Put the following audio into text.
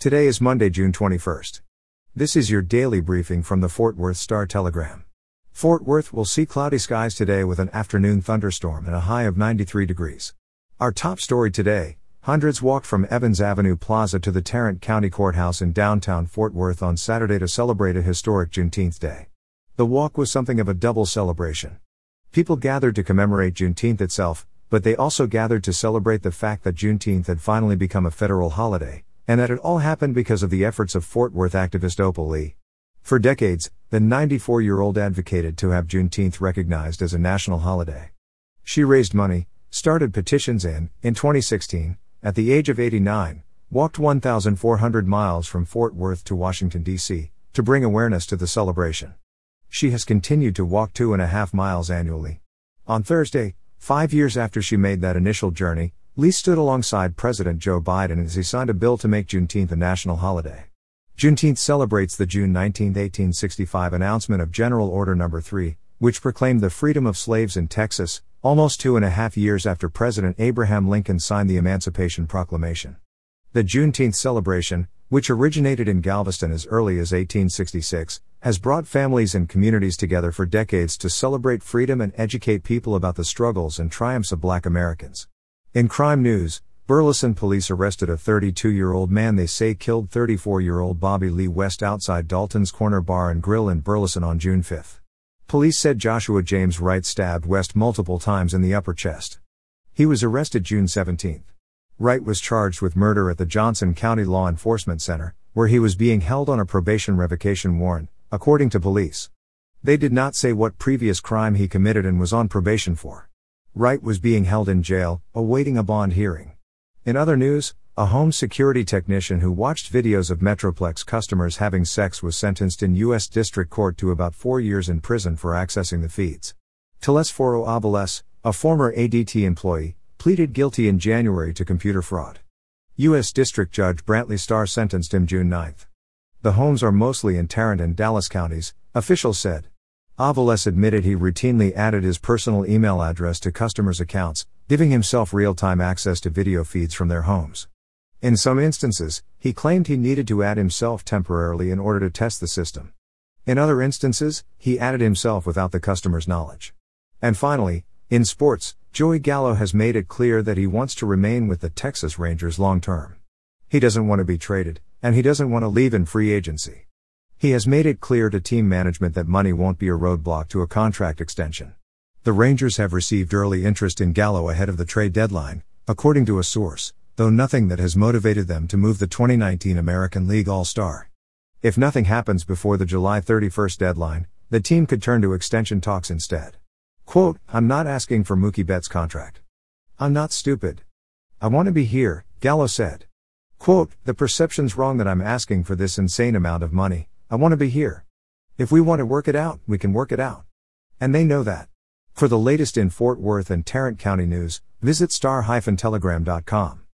Today is Monday, June 21st. This is your daily briefing from the Fort Worth Star Telegram. Fort Worth will see cloudy skies today with an afternoon thunderstorm and a high of 93 degrees. Our top story today hundreds walked from Evans Avenue Plaza to the Tarrant County Courthouse in downtown Fort Worth on Saturday to celebrate a historic Juneteenth Day. The walk was something of a double celebration. People gathered to commemorate Juneteenth itself, but they also gathered to celebrate the fact that Juneteenth had finally become a federal holiday, and that it all happened because of the efforts of Fort Worth activist Opal Lee. For decades, the 94 year old advocated to have Juneteenth recognized as a national holiday. She raised money, started petitions, and, in 2016, at the age of 89, walked 1,400 miles from Fort Worth to Washington, D.C., to bring awareness to the celebration. She has continued to walk two and a half miles annually. On Thursday, five years after she made that initial journey, Lee stood alongside President Joe Biden as he signed a bill to make Juneteenth a national holiday. Juneteenth celebrates the June 19, 1865 announcement of General Order No. 3, which proclaimed the freedom of slaves in Texas, almost two and a half years after President Abraham Lincoln signed the Emancipation Proclamation. The Juneteenth celebration, which originated in Galveston as early as 1866, has brought families and communities together for decades to celebrate freedom and educate people about the struggles and triumphs of black Americans. In crime news, Burleson police arrested a 32 year old man they say killed 34 year old Bobby Lee West outside Dalton's Corner Bar and Grill in Burleson on June 5. Police said Joshua James Wright stabbed West multiple times in the upper chest. He was arrested June 17. Wright was charged with murder at the Johnson County Law Enforcement Center, where he was being held on a probation revocation warrant, according to police. They did not say what previous crime he committed and was on probation for. Wright was being held in jail, awaiting a bond hearing. In other news, a home security technician who watched videos of Metroplex customers having sex was sentenced in U.S. District Court to about four years in prison for accessing the feeds. Telesforo Aviles, a former ADT employee, pleaded guilty in January to computer fraud. U.S. District Judge Brantley Starr sentenced him June 9. The homes are mostly in Tarrant and Dallas counties, officials said. Aviles admitted he routinely added his personal email address to customers' accounts, giving himself real time access to video feeds from their homes. In some instances, he claimed he needed to add himself temporarily in order to test the system. In other instances, he added himself without the customer's knowledge. And finally, in sports, Joey Gallo has made it clear that he wants to remain with the Texas Rangers long term. He doesn't want to be traded, and he doesn't want to leave in free agency. He has made it clear to team management that money won't be a roadblock to a contract extension. The Rangers have received early interest in Gallo ahead of the trade deadline, according to a source, though nothing that has motivated them to move the 2019 American League All Star. If nothing happens before the July 31st deadline, the team could turn to extension talks instead. Quote, I'm not asking for Mookie Betts' contract. I'm not stupid. I want to be here, Gallo said. Quote, the perception's wrong that I'm asking for this insane amount of money, I want to be here. If we want to work it out, we can work it out. And they know that. For the latest in Fort Worth and Tarrant County news, visit star-telegram.com.